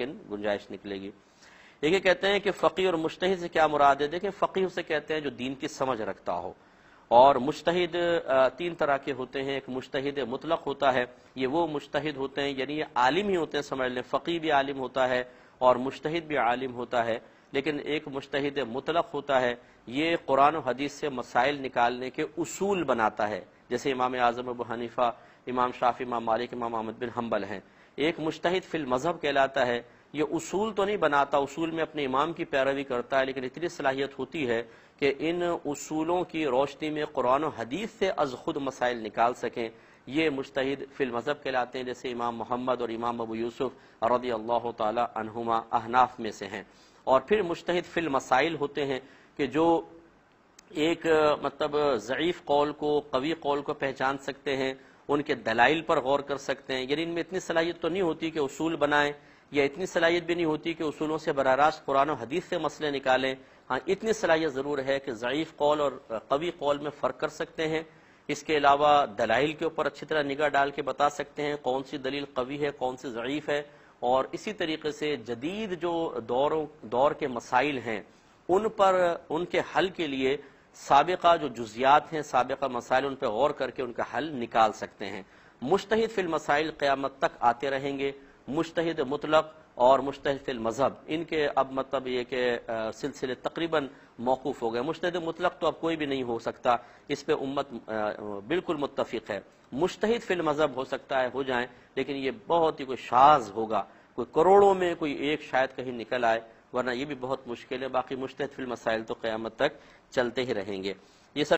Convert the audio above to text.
گنجائش نکلے گی۔ ایک یہ کہتے ہیں کہ فقی اور مشتحد سے کیا مراد ہے؟ دیکھیں فقی اسے کہتے ہیں جو دین کی سمجھ رکھتا ہو۔ اور مشتحد تین طرح کے ہوتے ہیں۔ ایک مشتحد مطلق ہوتا ہے، یہ وہ مشتحد ہوتے ہیں یعنی یہ عالم ہی ہوتے ہیں، سمجھ لیں فقی بھی عالم ہوتا ہے اور مشتحد بھی عالم ہوتا ہے۔ لیکن ایک مشتحد مطلق ہوتا ہے، یہ قرآن و حدیث سے مسائل نکالنے کے اصول بناتا ہے۔ جیسے امام اعظم ابو حنیفہ، امام شافی امام مالک، امام محمد بن حنبل ہیں۔ ایک مشتحد فی المذہب کہلاتا ہے، یہ اصول تو نہیں بناتا، اصول میں اپنے امام کی پیروی کرتا ہے، لیکن اتنی صلاحیت ہوتی ہے کہ ان اصولوں کی روشنی میں قرآن و حدیث سے از خود مسائل نکال سکیں۔ یہ مشتحد فی المذہب کہلاتے ہیں، جیسے امام محمد اور امام ابو یوسف رضی اللہ تعالی عنہما احناف میں سے ہیں۔ اور پھر مشتحد فی المسائل ہوتے ہیں کہ جو ایک مطلب ضعیف قول کو، قوی قول کو پہچان سکتے ہیں ان کے دلائل پر غور کر سکتے ہیں۔ یعنی ان میں اتنی صلاحیت تو نہیں ہوتی کہ اصول بنائیں، یا اتنی صلاحیت بھی نہیں ہوتی کہ اصولوں سے براہ راست قرآن و حدیث سے مسئلے نکالیں۔ ہاں اتنی صلاحیت ضرور ہے کہ ضعیف قول اور قوی قول میں فرق کر سکتے ہیں۔ اس کے علاوہ دلائل کے اوپر اچھی طرح نگاہ ڈال کے بتا سکتے ہیں کون سی دلیل قوی ہے، کون سی ضعیف ہے۔ اور اسی طریقے سے جدید جو دور دور کے مسائل ہیں، ان پر، ان کے حل کے لیے سابقہ جو جزیات ہیں، سابقہ مسائل ان پہ غور کر کے ان کا حل نکال سکتے ہیں۔ مشتحد فی المسائل قیامت تک آتے رہیں گے۔ مشتحد مطلق اور مشتحد فی المذہب۔ ان کے اب مطلب یہ کہ سلسلے تقریباً موقوف ہو گئے۔ مشتحد مطلق تو اب کوئی بھی نہیں ہو سکتا۔ اس پہ امت بالکل متفق ہے۔ مشتحد فی المذہب ہو سکتا ہے، ہو جائیں، لیکن یہ بہت ہی کوئی شاز ہوگا۔ کوئی کروڑوں میں کوئی ایک شاید کہیں نکل آئے۔ ورنہ یہ بھی بہت مشکل ہے، باقی مشتحد فی المسائل تو قیامت تک چلتے ہی رہیں گے۔ یہ سب